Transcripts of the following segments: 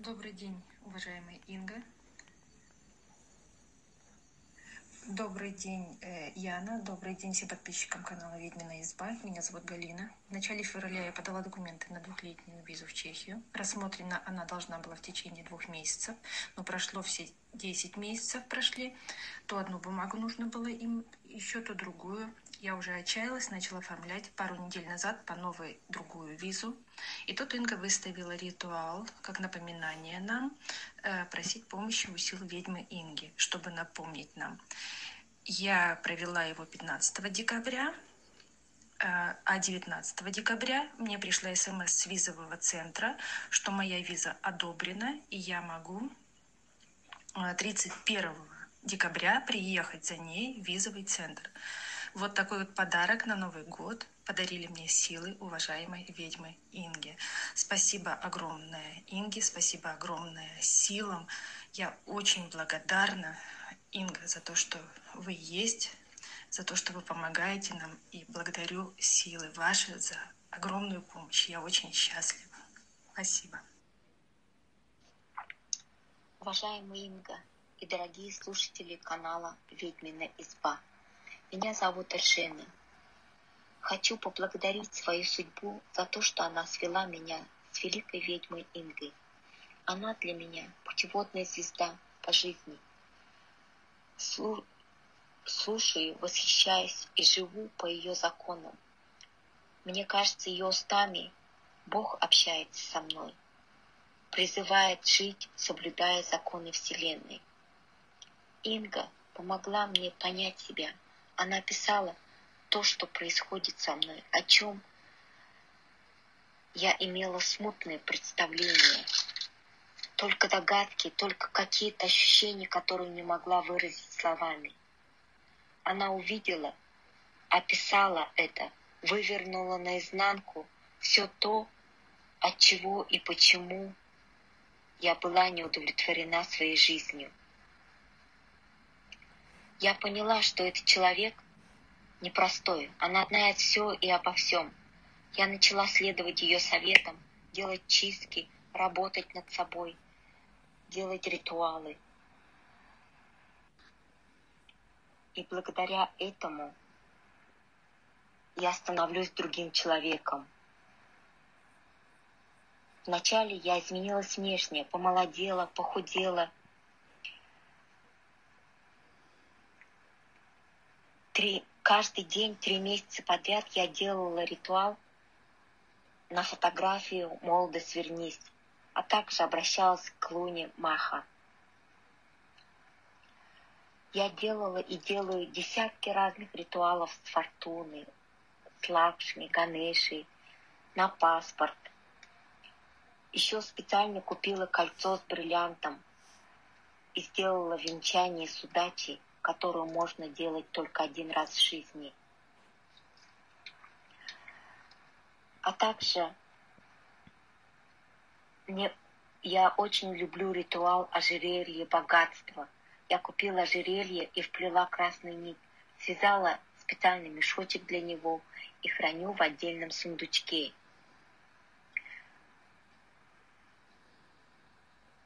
Добрый день, уважаемая Инга. Добрый день, э, Яна. Добрый день всем подписчикам канала «Ведьмина изба». Меня зовут Галина. В начале февраля я подала документы на двухлетнюю визу в Чехию. Рассмотрена она должна была в течение двух месяцев, но прошло все 10 месяцев прошли. То одну бумагу нужно было им, еще то другую. Я уже отчаялась, начала оформлять пару недель назад по новой другую визу. И тут Инга выставила ритуал, как напоминание нам, э, просить помощи у сил ведьмы Инги, чтобы напомнить нам. Я провела его 15 декабря, э, а 19 декабря мне пришла смс с визового центра, что моя виза одобрена, и я могу 31 э, декабря приехать за ней в визовый центр. Вот такой вот подарок на Новый год подарили мне силы уважаемой ведьмы Инги. Спасибо огромное Инге, спасибо огромное силам. Я очень благодарна, Инга, за то, что вы есть, за то, что вы помогаете нам. И благодарю силы ваши за огромную помощь. Я очень счастлива. Спасибо. Уважаемая Инга и дорогие слушатели канала «Ведьмина изба», меня зовут Эршена. Хочу поблагодарить свою судьбу за то, что она свела меня с великой ведьмой Ингой. Она для меня путеводная звезда по жизни. Слу... Слушаю, восхищаюсь и живу по ее законам. Мне кажется, ее устами Бог общается со мной, призывает жить, соблюдая законы Вселенной. Инга помогла мне понять себя – она писала то, что происходит со мной, о чем я имела смутное представление, только догадки, только какие-то ощущения, которые не могла выразить словами. Она увидела, описала это, вывернула наизнанку все то, от чего и почему я была не удовлетворена своей жизнью я поняла, что этот человек непростой. Она знает все и обо всем. Я начала следовать ее советам, делать чистки, работать над собой, делать ритуалы. И благодаря этому я становлюсь другим человеком. Вначале я изменилась внешне, помолодела, похудела – три, каждый день, три месяца подряд я делала ритуал на фотографию «Молодость вернись», а также обращалась к Луне Маха. Я делала и делаю десятки разных ритуалов с фортуной, с лакшми, ганешей, на паспорт. Еще специально купила кольцо с бриллиантом и сделала венчание с удачей – которую можно делать только один раз в жизни. А также мне, я очень люблю ритуал ожерелья богатства. Я купила ожерелье и вплела красную нить, связала специальный мешочек для него и храню в отдельном сундучке.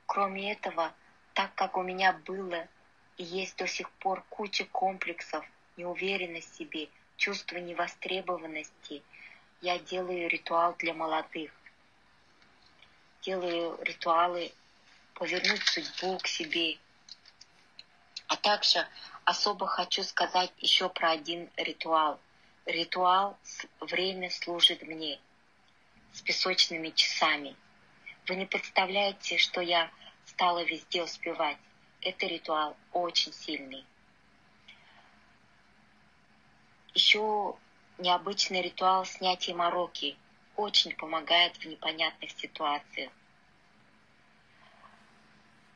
Кроме этого, так как у меня было и есть до сих пор куча комплексов, неуверенность в себе, чувство невостребованности. Я делаю ритуал для молодых. Делаю ритуалы повернуть судьбу к себе. А также особо хочу сказать еще про один ритуал. Ритуал «Время служит мне» с песочными часами. Вы не представляете, что я стала везде успевать. Это ритуал очень сильный. Еще необычный ритуал снятия мороки очень помогает в непонятных ситуациях.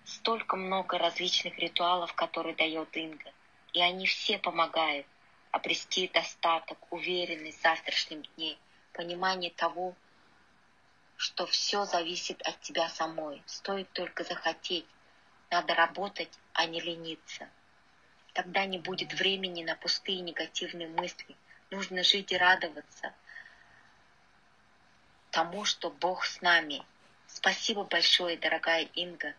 Столько много различных ритуалов, которые дает Инга, и они все помогают обрести достаток, уверенность в завтрашнем дне, понимание того, что все зависит от тебя самой. Стоит только захотеть, надо работать, а не лениться. Тогда не будет времени на пустые негативные мысли. Нужно жить и радоваться тому, что Бог с нами. Спасибо большое, дорогая Инга,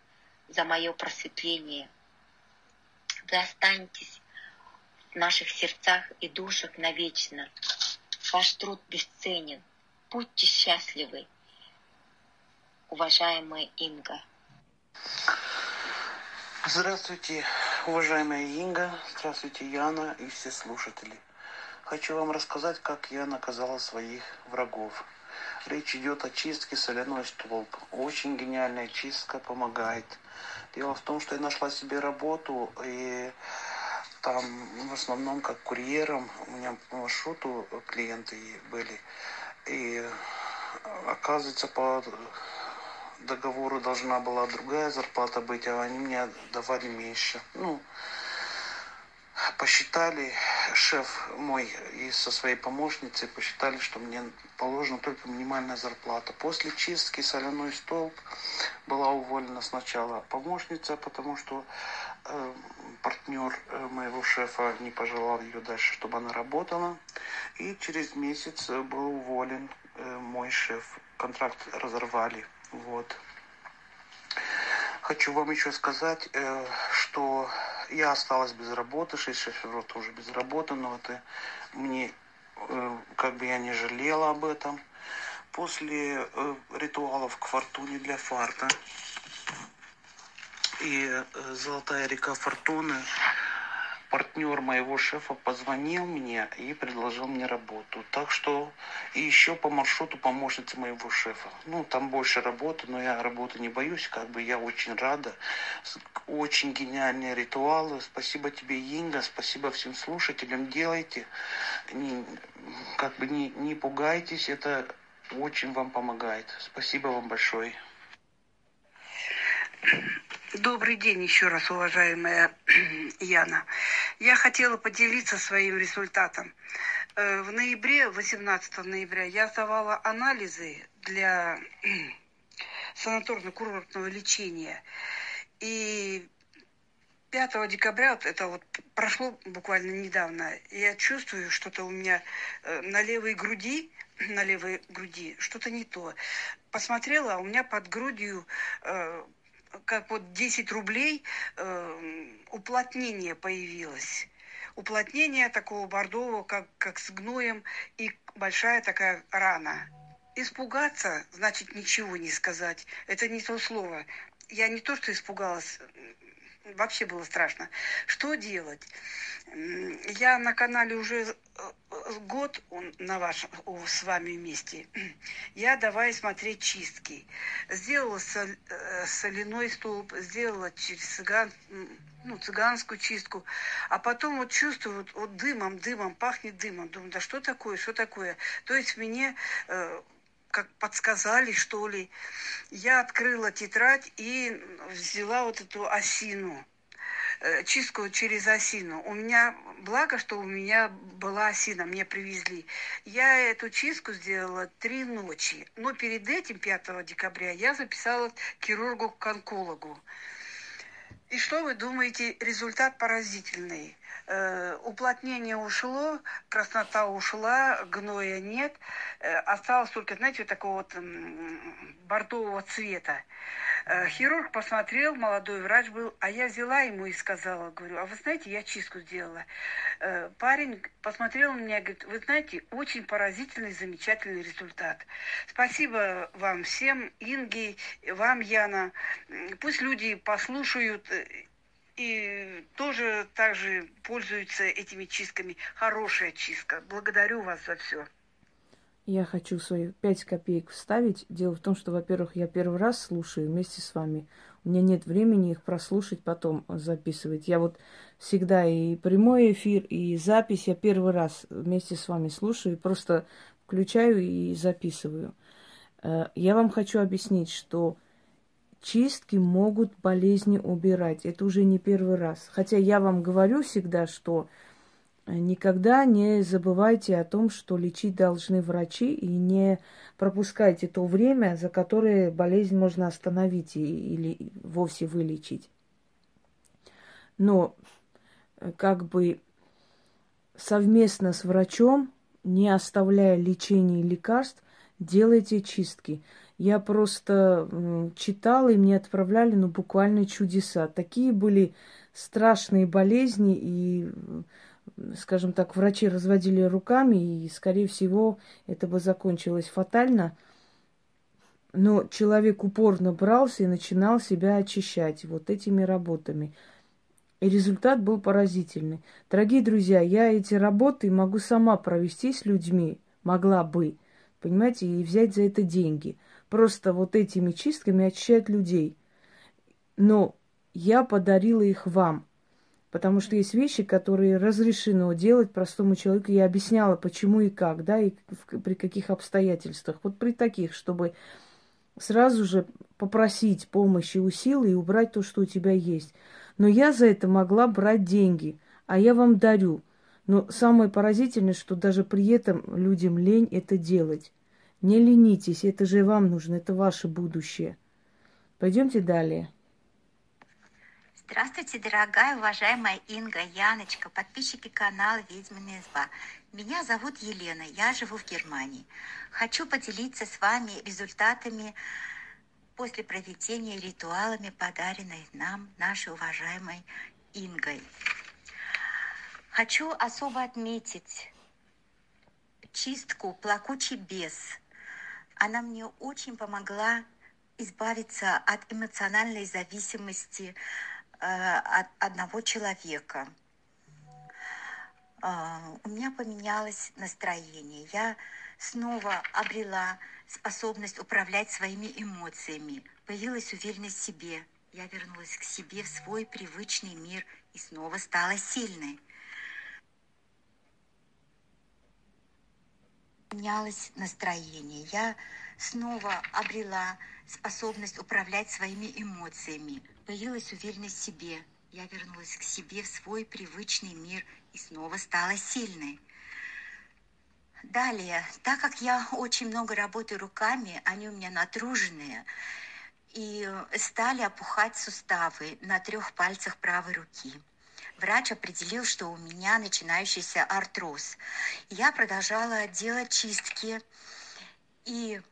за мое просветление. Вы останетесь в наших сердцах и душах навечно. Ваш труд бесценен. Будьте счастливы, уважаемая Инга. Здравствуйте, уважаемая Инга, здравствуйте, Яна и все слушатели. Хочу вам рассказать, как я наказала своих врагов. Речь идет о чистке соляной столб. Очень гениальная чистка помогает. Дело в том, что я нашла себе работу, и там в основном как курьером у меня по маршруту клиенты были. И оказывается, по договору должна была другая зарплата быть, а они мне давали меньше. Ну, посчитали, шеф мой и со своей помощницей посчитали, что мне положена только минимальная зарплата. После чистки соляной столб была уволена сначала помощница, потому что э, партнер э, моего шефа не пожелал ее дальше, чтобы она работала. И через месяц был уволен э, мой шеф. Контракт разорвали. Вот. Хочу вам еще сказать, э, что я осталась без работы, 6 шоферов тоже без работы, но это мне, э, как бы я не жалела об этом. После э, ритуалов к фортуне для фарта и Золотая река Фортуны партнер моего шефа позвонил мне и предложил мне работу. Так что и еще по маршруту помощницы моего шефа. Ну, там больше работы, но я работы не боюсь, как бы я очень рада. Очень гениальные ритуалы. Спасибо тебе, Инга, спасибо всем слушателям. Делайте, не, как бы не, не пугайтесь, это очень вам помогает. Спасибо вам большое. Добрый день еще раз, уважаемая Яна. Я хотела поделиться своим результатом. Э, в ноябре, 18 ноября, я сдавала анализы для санаторно-курортного лечения. И 5 декабря, вот это вот прошло буквально недавно, я чувствую что-то у меня э, на левой груди, на левой груди, что-то не то. Посмотрела, а у меня под грудью э, как вот 10 рублей э, уплотнение появилось. Уплотнение такого бордового, как, как с гноем, и большая такая рана. Испугаться, значит ничего не сказать. Это не то слово. Я не то, что испугалась, вообще было страшно. Что делать? Я на канале уже э, год на вашем, с вами вместе. Я давай смотреть чистки. Сделала соль, э, соляной столб, сделала через цыган, ну, цыганскую чистку. А потом вот чувствую, вот, вот дымом, дымом, пахнет дымом. Думаю, да что такое, что такое? То есть мне э, как подсказали, что ли. Я открыла тетрадь и взяла вот эту осину Э, чистку через осину. У меня, благо, что у меня была осина, мне привезли. Я эту чистку сделала три ночи. Но перед этим, 5 декабря, я записала к хирургу к онкологу. И что вы думаете, результат поразительный. Э, уплотнение ушло, краснота ушла, гноя нет. Э, осталось только, знаете, вот такого вот бордового цвета. Э, хирург посмотрел, молодой врач был, а я взяла ему и сказала, говорю, а вы знаете, я чистку сделала. Э, парень посмотрел на меня, говорит, вы знаете, очень поразительный, замечательный результат. Спасибо вам всем, Инге, вам, Яна. Пусть люди послушают э, и тоже также пользуются этими чистками. Хорошая чистка. Благодарю вас за все. Я хочу свои пять копеек вставить. Дело в том, что, во-первых, я первый раз слушаю вместе с вами. У меня нет времени их прослушать, потом записывать. Я вот всегда и прямой эфир, и запись я первый раз вместе с вами слушаю, просто включаю и записываю. Э, я вам хочу объяснить, что чистки могут болезни убирать. Это уже не первый раз. Хотя я вам говорю всегда, что Никогда не забывайте о том, что лечить должны врачи, и не пропускайте то время, за которое болезнь можно остановить или вовсе вылечить. Но э, как бы совместно с врачом, не оставляя лечения и лекарств, делайте чистки. Я просто читала, и мне отправляли, ну, буквально чудеса. Такие были страшные болезни, и, скажем так, врачи разводили руками, и, скорее всего, это бы закончилось фатально. Но человек упорно брался и начинал себя очищать вот этими работами. И результат был поразительный. Дорогие друзья, я эти работы могу сама провести с людьми, могла бы, понимаете, и взять за это деньги. Просто вот этими чистками очищать людей. Но я подарила их вам. Потому что есть вещи, которые разрешено делать простому человеку. Я объясняла, почему и как, да, и при каких обстоятельствах. Вот при таких, чтобы сразу же попросить помощи у силы и убрать то, что у тебя есть. Но я за это могла брать деньги, а я вам дарю. Но самое поразительное, что даже при этом людям лень это делать. Не ленитесь, это же вам нужно, это ваше будущее. Пойдемте далее. Здравствуйте, дорогая, уважаемая Инга, Яночка, подписчики канала «Ведьмина изба». Меня зовут Елена, я живу в Германии. Хочу поделиться с вами результатами после проведения ритуалами, подаренной нам нашей уважаемой Ингой. Хочу особо отметить чистку «Плакучий бес». Она мне очень помогла избавиться от эмоциональной зависимости Э, от одного человека. А, у меня поменялось настроение. Я снова обрела способность управлять своими эмоциями. Появилась уверенность в себе. Я вернулась к себе, в свой привычный мир и снова стала сильной. Менялось настроение. Я снова обрела способность управлять своими эмоциями. Появилась уверенность в себе. Я вернулась к себе в свой привычный мир и снова стала сильной. Далее, так как я очень много работаю руками, они у меня натруженные, и стали опухать суставы на трех пальцах правой руки. Врач определил, что у меня начинающийся артроз. Я продолжала делать чистки, и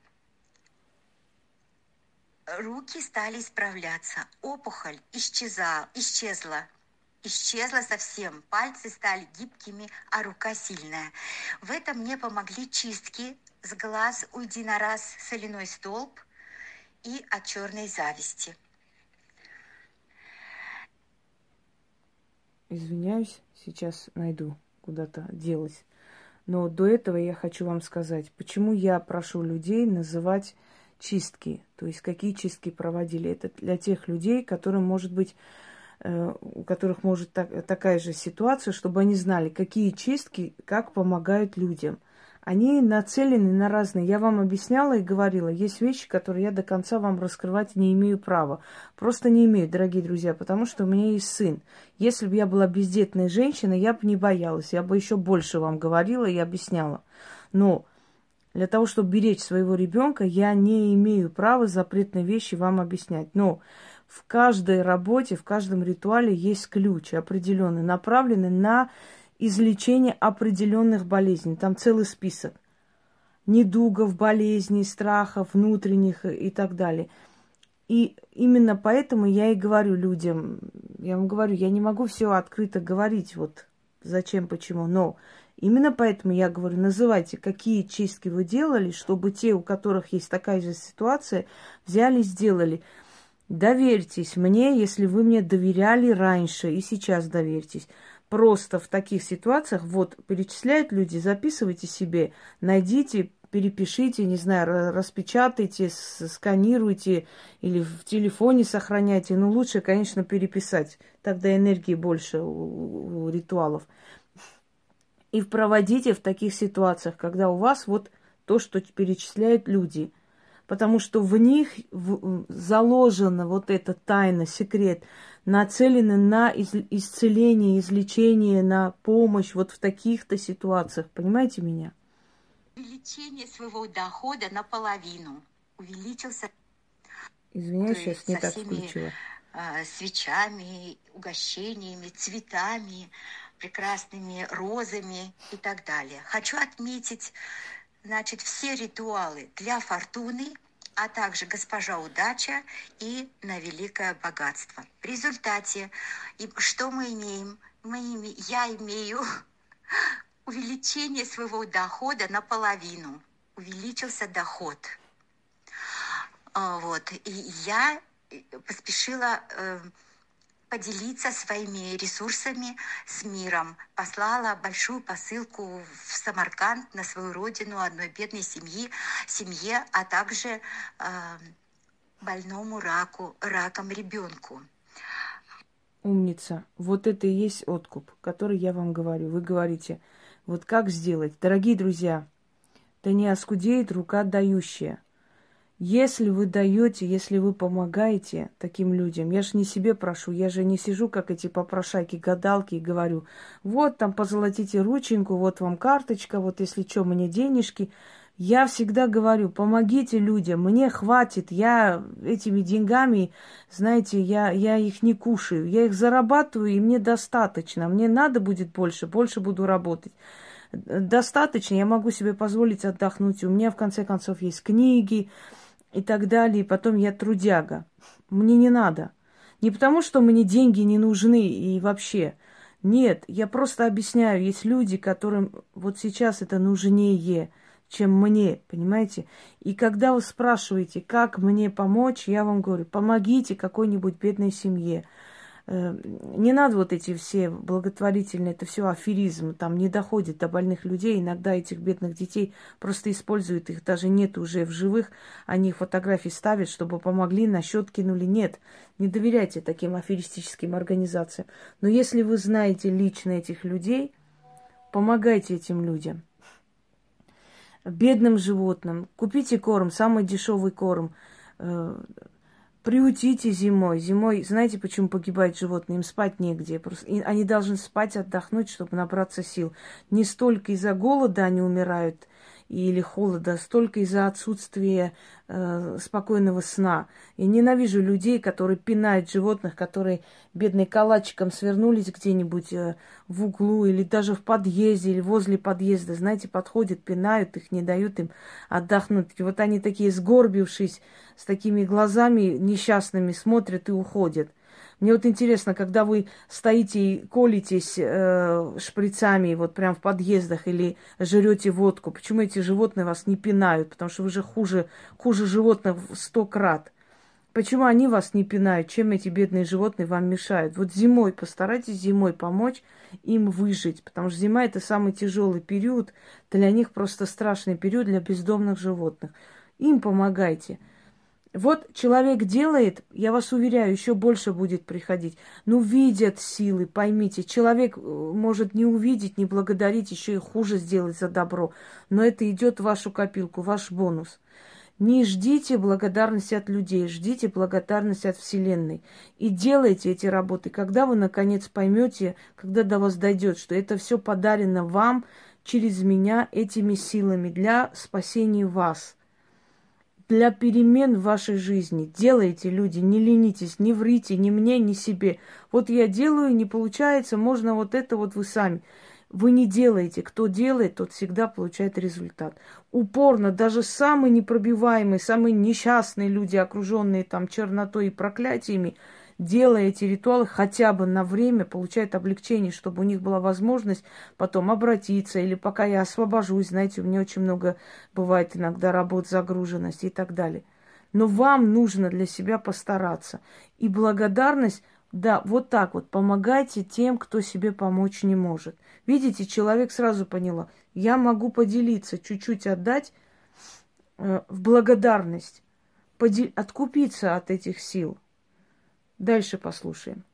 руки стали исправляться. Опухоль исчезала, исчезла. Исчезла совсем. Пальцы стали гибкими, а рука сильная. В этом мне помогли чистки с глаз «Уйди на раз» соляной столб и от черной зависти. Извиняюсь, сейчас найду куда-то делась. Но до этого я хочу вам сказать, почему я прошу людей называть чистки. То есть какие чистки проводили. Это для тех людей, которым может быть э, у которых может так, такая же ситуация, чтобы они знали, какие чистки, как помогают людям. Они нацелены на разные. Я вам объясняла и говорила, есть вещи, которые я до конца вам раскрывать не имею права. Просто не имею, дорогие друзья, потому что у меня есть сын. Если бы я была бездетной женщиной, я бы не боялась, я бы еще больше вам говорила и объясняла. Но для того, чтобы беречь своего ребенка, я не имею права запретные вещи вам объяснять. Но в каждой работе, в каждом ритуале есть ключ определенный, направленный на излечение определенных болезней. Там целый список недугов, болезней, страхов внутренних и так далее. И именно поэтому я и говорю людям, я вам говорю, я не могу все открыто говорить, вот зачем, почему, но Именно поэтому я говорю, называйте, какие чистки вы делали, чтобы те, у которых есть такая же ситуация, взяли и сделали. Доверьтесь мне, если вы мне доверяли раньше и сейчас доверьтесь. Просто в таких ситуациях, вот, перечисляют люди, записывайте себе, найдите, перепишите, не знаю, распечатайте, сканируйте или в телефоне сохраняйте. Но лучше, конечно, переписать. Тогда энергии больше у, у ритуалов и проводите в таких ситуациях, когда у вас вот то, что перечисляют люди. Потому что в них заложена вот эта тайна, секрет, нацелены на исцеление, излечение, на помощь вот в таких-то ситуациях. Понимаете меня? Увеличение своего дохода наполовину. Увеличился. Извиняюсь, сейчас не так включила. Э, свечами, угощениями, цветами прекрасными розами и так далее. Хочу отметить значит, все ритуалы для фортуны, а также госпожа удача и на великое богатство. В результате, что мы имеем? Мы име, я имею увеличение своего дохода наполовину. Увеличился доход. А, вот. И я э, поспешила э, поделиться своими ресурсами с миром. Послала большую посылку в Самарканд на свою родину одной бедной семьи, семье, а также э, больному раку, раком ребенку. Умница. Вот это и есть откуп, который я вам говорю. Вы говорите, вот как сделать? Дорогие друзья, да не оскудеет рука дающая – если вы даете, если вы помогаете таким людям, я же не себе прошу, я же не сижу, как эти попрошайки, гадалки, и говорю, вот там позолотите рученьку, вот вам карточка, вот если что, мне денежки. Я всегда говорю, помогите людям, мне хватит, я этими деньгами, знаете, я, я их не кушаю, я их зарабатываю, и мне достаточно, мне надо будет больше, больше буду работать достаточно, я могу себе позволить отдохнуть. У меня, в конце концов, есть книги, и так далее. И потом я трудяга. Мне не надо. Не потому, что мне деньги не нужны и вообще. Нет, я просто объясняю, есть люди, которым вот сейчас это нужнее, чем мне, понимаете? И когда вы спрашиваете, как мне помочь, я вам говорю, помогите какой-нибудь бедной семье. Э, не надо вот эти все благотворительные, это все аферизм, там не доходит до больных людей. Иногда этих бедных детей просто используют, их даже нет уже в живых, они фотографии ставят, чтобы помогли, на счет кинули. Нет, не доверяйте таким аферистическим организациям. Но если вы знаете лично этих людей, помогайте этим людям. Бедным животным. Купите корм, самый дешевый корм э, приутите зимой. Зимой, знаете, почему погибают животные? Им спать негде. Просто они должны спать, отдохнуть, чтобы набраться сил. Не столько из-за голода они умирают, или холода, столько из-за отсутствия э, спокойного сна. И ненавижу людей, которые пинают животных, которые бедные калачиком свернулись где-нибудь э, в углу или даже в подъезде или возле подъезда. Знаете, подходят, пинают их, не дают им отдохнуть. И вот они такие сгорбившись, с такими глазами несчастными смотрят и уходят. Мне вот интересно, когда вы стоите и колитесь э, шприцами вот прям в подъездах или жрете водку, почему эти животные вас не пинают? Потому что вы же хуже, хуже животных в сто крат. Почему они вас не пинают? Чем эти бедные животные вам мешают? Вот зимой постарайтесь зимой помочь им выжить, потому что зима это самый тяжелый период, для них просто страшный период для бездомных животных. Им помогайте. Вот человек делает, я вас уверяю, еще больше будет приходить. Ну, видят силы, поймите. Человек э, может не увидеть, не благодарить, еще и хуже сделать за добро. Но это идет в вашу копилку, ваш бонус. Не ждите благодарности от людей, ждите благодарности от Вселенной. И делайте эти работы, когда вы наконец поймете, когда до вас дойдет, что это все подарено вам через меня этими силами для спасения вас – для перемен в вашей жизни. Делайте, люди, не ленитесь, не врите ни мне, ни себе. Вот я делаю, не получается, можно вот это вот вы сами. Вы не делаете. Кто делает, тот всегда получает результат. Упорно, даже самые непробиваемые, самые несчастные люди, окруженные там чернотой и проклятиями, делая эти ритуалы хотя бы на время, получают облегчение, чтобы у них была возможность потом обратиться, или пока я освобожусь, знаете, у меня очень много бывает иногда работ, загруженности и так далее. Но вам нужно для себя постараться. И благодарность, да, вот так вот, помогайте тем, кто себе помочь не может. Видите, человек сразу поняла, я могу поделиться, чуть-чуть отдать э, в благодарность, подел... откупиться от этих сил. Дальше послушаем.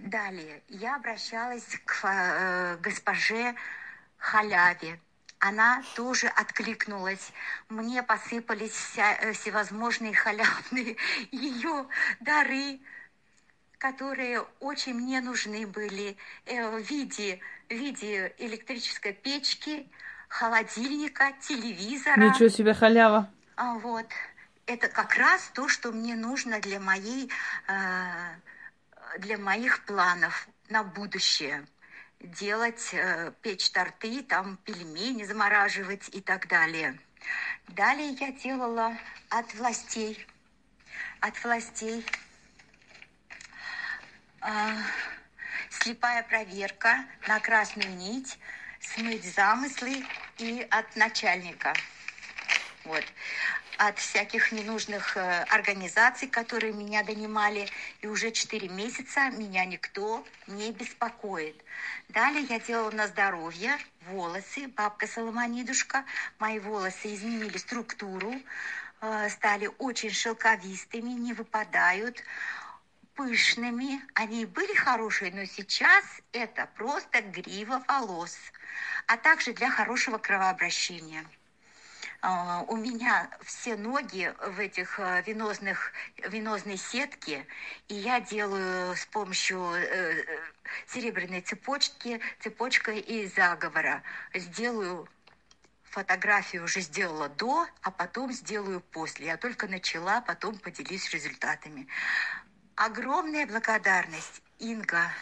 Далее. Я обращалась к э, госпоже Халяве. Она тоже откликнулась. Мне посыпались вся, э, всевозможные халявные ее дары, которые очень мне нужны были э, в виде, в виде электрической печки, холодильника, телевизора. Ничего себе халява. А, вот это как раз то, что мне нужно для моей, э, для моих планов на будущее. делать, э, печь торты, там пельмени замораживать и так далее. Далее я делала от властей, от властей э, слепая проверка на красную нить, смыть замыслы и от начальника. Вот от всяких ненужных э, организаций, которые меня донимали, и уже 4 месяца меня никто не беспокоит. Далее я делала на здоровье, волосы, бабка Соломонидушка, мои волосы изменили структуру, э, стали очень шелковистыми, не выпадают, пышными. Они были хорошие, но сейчас это просто грива волос, а также для хорошего кровообращения. А, у меня все ноги в этих э, венозных, венозной сетке, и я делаю с помощью э, серебряной цепочки, цепочкой из заговора. Сделаю фотографию уже сделала до, а потом сделаю после. Я только начала, потом поделюсь результатами. Огромная благодарность, Инга,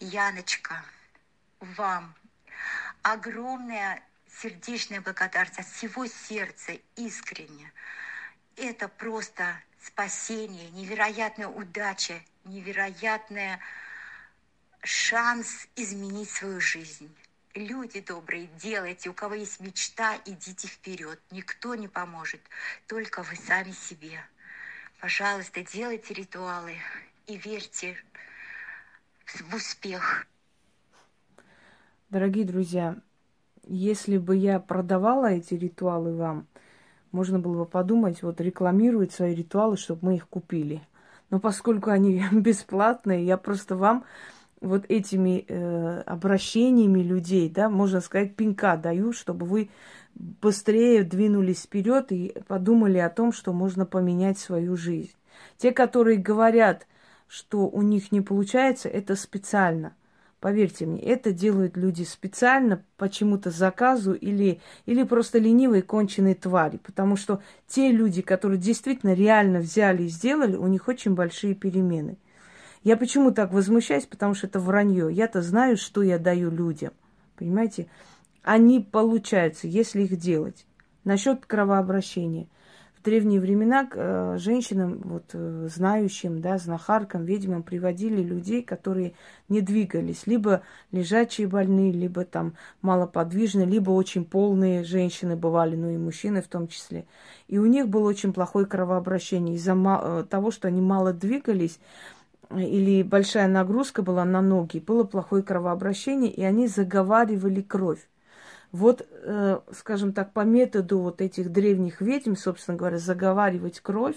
Яночка, вам. Огромная сердечная благодарность от всего сердца, искренне. Это просто спасение, невероятная удача, невероятный шанс изменить свою жизнь. Люди добрые, делайте, у кого есть мечта, идите вперед. Никто не поможет, только вы сами себе. Пожалуйста, делайте ритуалы и верьте в успех. Дорогие друзья, если бы я продавала эти ритуалы вам, можно было бы подумать, вот рекламировать свои ритуалы, чтобы мы их купили. Но поскольку они бесплатные, я просто вам вот этими э, обращениями людей, да, можно сказать, пинка даю, чтобы вы быстрее двинулись вперед и подумали о том, что можно поменять свою жизнь. Те, которые говорят, что у них не получается, это специально – Поверьте мне, это делают люди специально, почему-то заказу или, или просто ленивые конченые твари. Потому что те люди, которые действительно реально взяли и сделали, у них очень большие перемены. Я почему так возмущаюсь? Потому что это вранье. Я-то знаю, что я даю людям. Понимаете? Они получаются, если их делать. Насчет кровообращения древние времена э, женщинам, вот, э, знающим, да, знахаркам, ведьмам приводили людей, которые не двигались. Либо лежачие больные, либо там малоподвижные, либо очень полные женщины бывали, ну и мужчины в том числе. И у них было очень плохое кровообращение. Из-за э, того, что они мало двигались, или большая нагрузка была на ноги, было плохое кровообращение, и они заговаривали кровь. Вот, э, скажем так, по методу вот этих древних ведьм, собственно говоря, заговаривать кровь,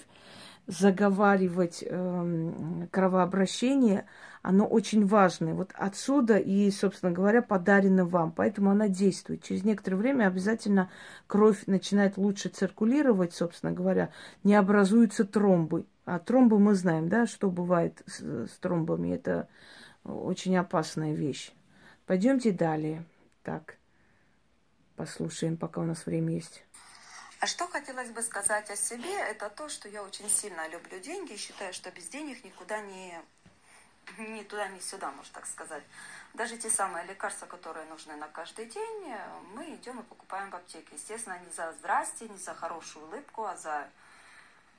заговаривать э, кровообращение, оно очень важное. Вот отсюда и, собственно говоря, подарено вам. Поэтому она действует. Через некоторое время обязательно кровь начинает лучше циркулировать, собственно говоря, не образуются тромбы. А тромбы мы знаем, да, что бывает с, с тромбами. Это очень опасная вещь. Пойдемте далее. Так. Послушаем, пока у нас время есть. А что хотелось бы сказать о себе, это то, что я очень сильно люблю деньги и считаю, что без денег никуда не, ни туда, ни сюда, можно так сказать. Даже те самые лекарства, которые нужны на каждый день, мы идем и покупаем в аптеке. Естественно, не за здрасте, не за хорошую улыбку, а за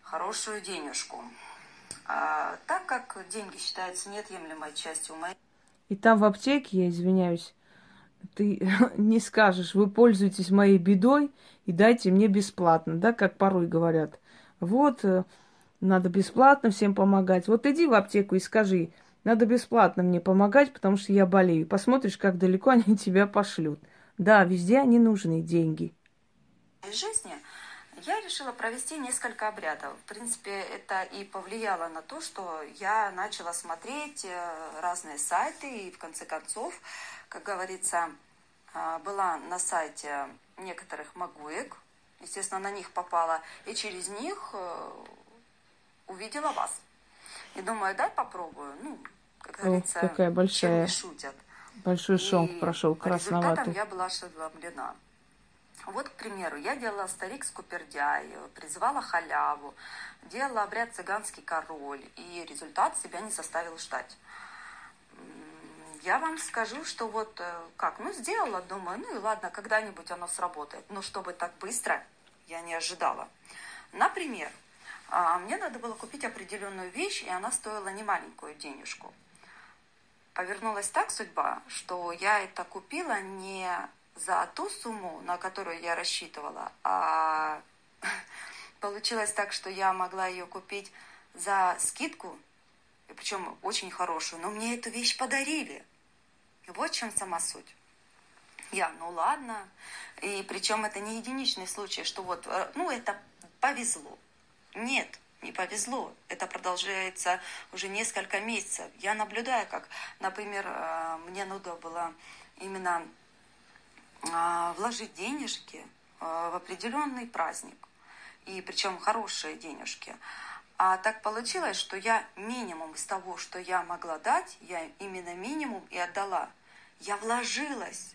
хорошую денежку. А, так как деньги считаются неотъемлемой частью моей... И там в аптеке, я извиняюсь, ты не скажешь, вы пользуетесь моей бедой и дайте мне бесплатно, да, как порой говорят. Вот, э, надо бесплатно всем помогать. Вот иди в аптеку и скажи, надо бесплатно мне помогать, потому что я болею. Посмотришь, как далеко они тебя пошлют. Да, везде они нужны, деньги. жизни я решила провести несколько обрядов. В принципе, это и повлияло на то, что я начала смотреть э, разные сайты и, в конце концов, как говорится, а, была на сайте некоторых магуек, естественно, на них попала, и через них э, увидела вас. И думаю, дай попробую. Ну, как говорится, О, какая большая, шутят. Большой шок и прошел, красноватый. я была ошеломлена. Вот, к примеру, я делала старик скупердяй, призывала халяву, делала обряд цыганский король, и результат себя не заставил ждать я вам скажу, что вот э, как, ну сделала, думаю, ну и ладно, когда-нибудь оно сработает. Но чтобы так быстро, я не ожидала. Например, а, мне надо было купить определенную вещь, и она стоила немаленькую денежку. Повернулась так судьба, что я это купила не за ту сумму, на которую я рассчитывала, а получилось так, что я могла ее купить за скидку, причем очень хорошую, но мне эту вещь подарили. Вот в чем сама суть. Я, ну ладно. И причем это не единичный случай, что вот, э, ну это повезло. Нет, не повезло. Это продолжается уже несколько месяцев. Я наблюдаю, как, например, э, мне надо было именно вложить денежки в определенный праздник. И причем хорошие денежки. А так получилось, что я минимум из того, что я могла дать, я именно минимум и отдала. Я вложилась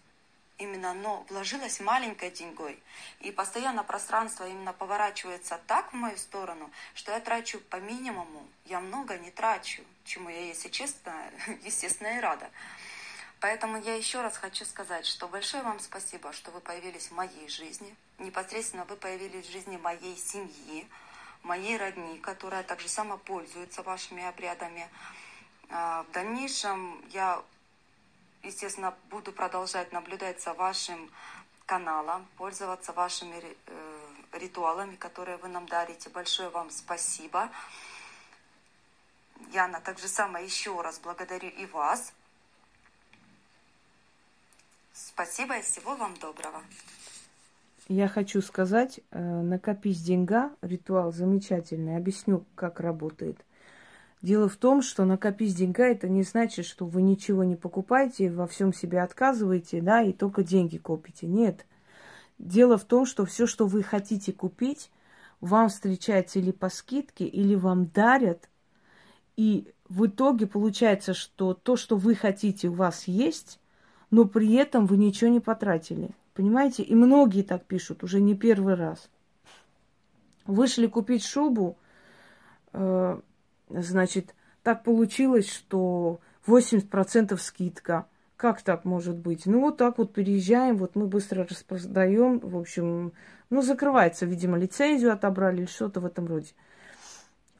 именно, но вложилась маленькой деньгой. И постоянно пространство именно поворачивается так в мою сторону, что я трачу по минимуму. Я много не трачу, чему я, если честно, естественно, и рада. Поэтому я еще раз хочу сказать, что большое вам спасибо, что вы появились в моей жизни. Непосредственно вы появились в жизни моей семьи моей родни, которая также само пользуется вашими обрядами. А, в дальнейшем я, естественно, буду продолжать наблюдать за вашим каналом, пользоваться вашими э, ритуалами, которые вы нам дарите. Большое вам спасибо. Яна, также само еще раз благодарю и вас. Спасибо и всего вам доброго. Я хочу сказать, э, накопись деньга, ритуал замечательный. Объясню, как работает. Дело в том, что накопись деньга, это не значит, что вы ничего не покупаете, во всем себе отказываете, да, и только деньги копите. Нет. Дело в том, что все, что вы хотите купить, вам встречается или по скидке, или вам дарят. И в итоге получается, что то, что вы хотите, у вас есть, но при этом вы ничего не потратили. Понимаете? И многие так пишут, уже не первый раз. Вышли купить шубу, э, значит, так получилось, что 80% скидка. Как так может быть? Ну, вот так вот переезжаем, вот мы быстро распродаем, в общем, ну, закрывается, видимо, лицензию отобрали или что-то в этом роде.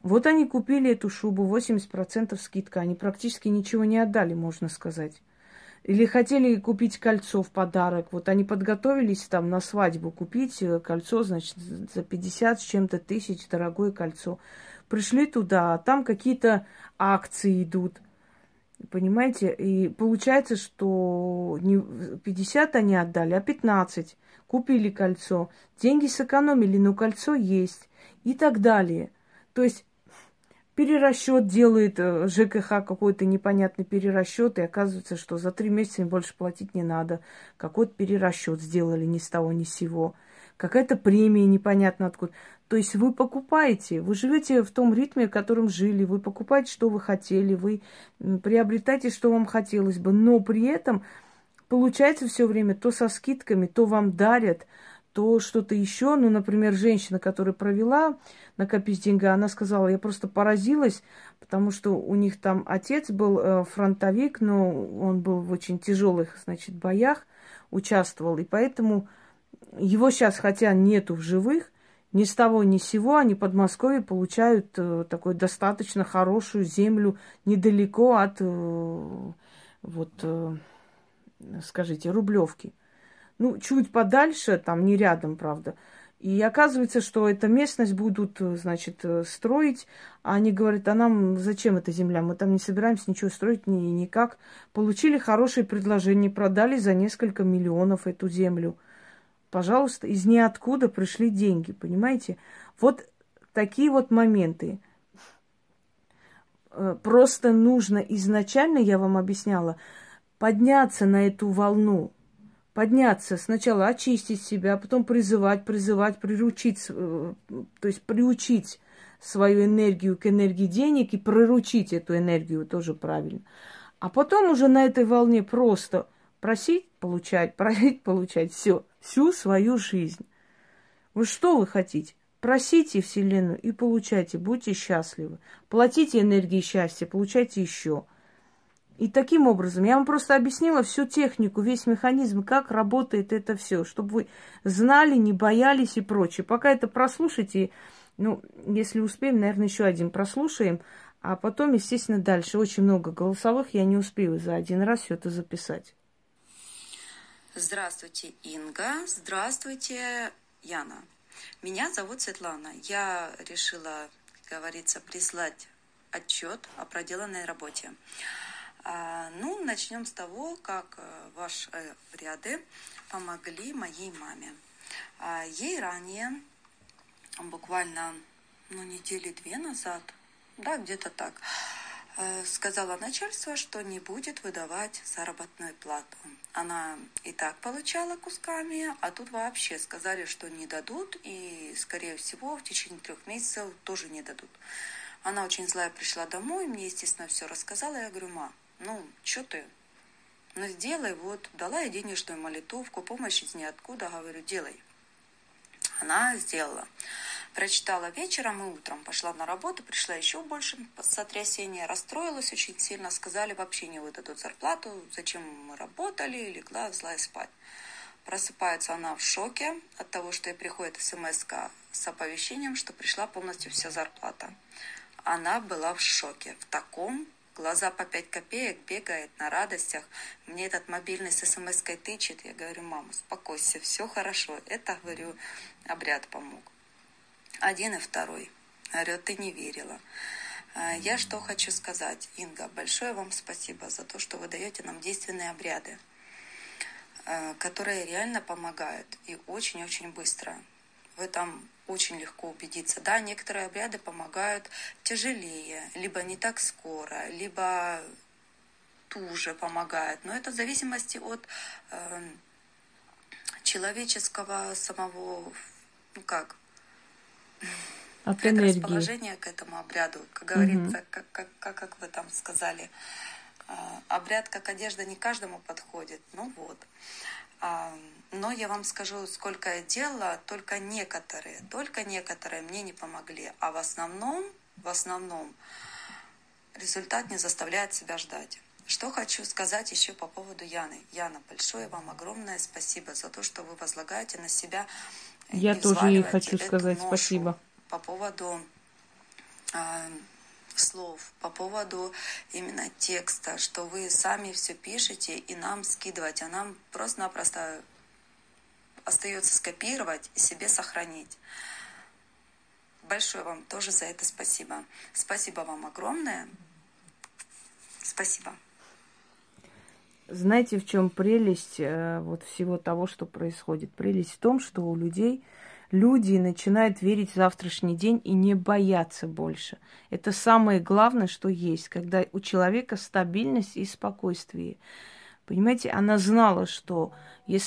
Вот они купили эту шубу, 80% скидка, они практически ничего не отдали, можно сказать. Или хотели купить кольцо в подарок. Вот они подготовились там на свадьбу купить э, кольцо, значит, за 50 с чем-то тысяч, дорогое кольцо. Пришли туда, а там какие-то акции идут. Понимаете? И получается, что не 50 они отдали, а 15. Купили кольцо. Деньги сэкономили, но кольцо есть. И так далее. То есть перерасчет делает э, ЖКХ какой-то непонятный перерасчет, и оказывается, что за три месяца им больше платить не надо. Какой-то перерасчет сделали ни с того ни с сего. Какая-то премия непонятно откуда. То есть вы покупаете, вы живете в том ритме, в котором жили, вы покупаете, что вы хотели, вы приобретаете, что вам хотелось бы, но при этом получается все время то со скидками, то вам дарят, то что-то еще. Ну, например, женщина, которая провела накопить деньги, она сказала, я просто поразилась, потому что у них там отец был э, фронтовик, но он был в очень тяжелых, значит, боях, участвовал, и поэтому его сейчас, хотя нету в живых, ни с того ни с сего они под Москвой получают э, такую достаточно хорошую землю недалеко от, э, вот, э, скажите, Рублевки ну, чуть подальше, там не рядом, правда. И оказывается, что эта местность будут, значит, строить. А они говорят, а нам зачем эта земля? Мы там не собираемся ничего строить ни, никак. Получили хорошее предложение, продали за несколько миллионов эту землю. Пожалуйста, из ниоткуда пришли деньги, понимаете? Вот такие вот моменты. Э, просто нужно изначально, я вам объясняла, подняться на эту волну, подняться, сначала очистить себя, а потом призывать, призывать, приручить, э, то есть приучить свою энергию к энергии денег и приручить эту энергию тоже правильно. А потом уже на этой волне просто просить, получать, просить, получать все, всю свою жизнь. Вы что вы хотите? Просите Вселенную и получайте, будьте счастливы. Платите энергии счастья, получайте еще. И таким образом я вам просто объяснила всю технику, весь механизм, как работает это все, чтобы вы знали, не боялись и прочее. Пока это прослушайте, ну, если успеем, наверное, еще один прослушаем, а потом, естественно, дальше. Очень много голосовых, я не успею за один раз все это записать. Здравствуйте, Инга. Здравствуйте, Яна. Меня зовут Светлана. Я решила, как говорится, прислать отчет о проделанной работе. А, ну, начнем с того, как э, ваши ряды помогли моей маме. А, ей ранее, буквально ну, недели две назад, да, где-то так, Э, сказала начальство, что не будет выдавать заработную плату. Она и так получала кусками, а тут вообще сказали, что не дадут, и, скорее всего, в течение трех месяцев тоже не дадут. Она очень злая пришла домой, мне, естественно, все рассказала. Я говорю, ма, ну, что ты? Ну, сделай, вот, дала я денежную молитовку, помощь из ниоткуда, говорю, делай. Она сделала. Прочитала вечером и утром. Пошла на работу, пришла еще больше сотрясения, расстроилась очень сильно. Сказали, вообще не выдадут зарплату, зачем мы работали, легла злая спать. Просыпается она в шоке от того, что ей приходит смс с оповещением, что пришла полностью вся зарплата. Она была в шоке. В таком глаза по 5 копеек, бегает на радостях. Мне этот мобильный с смс-кой тычет. Я говорю, мама, успокойся, все хорошо. Это, говорю, обряд помог один и второй. Орет, ты не верила. А, я что хочу сказать, Инга, большое вам спасибо за то, что вы даете нам действенные обряды, а, которые реально помогают и очень-очень быстро. В этом очень легко убедиться. Да, некоторые обряды помогают тяжелее, либо не так скоро, либо туже помогают. Но это в зависимости от э, человеческого самого, ну как, от энергии. Расположение к этому обряду, как говорится, угу. как, как, как, как вы там сказали, а, обряд как одежда не каждому подходит. Ну вот. Но я вам скажу, сколько я делала, только некоторые, только некоторые мне не помогли. А в основном, в основном результат не заставляет себя ждать. Что хочу сказать еще по поводу Яны. Яна, большое вам огромное спасибо за то, что вы возлагаете на себя я тоже ей хочу сказать спасибо. По поводу э, слов, по поводу именно текста, что вы сами все пишете и нам скидывать, а нам просто-напросто остается скопировать и себе сохранить. Большое вам тоже за это спасибо. Спасибо вам огромное. Спасибо. Знаете, в чем прелесть э, вот всего того, что происходит? Прелесть в том, что у людей люди начинают верить в завтрашний день и не бояться больше. Это самое главное, что есть, когда у человека стабильность и спокойствие. Понимаете, она знала, что если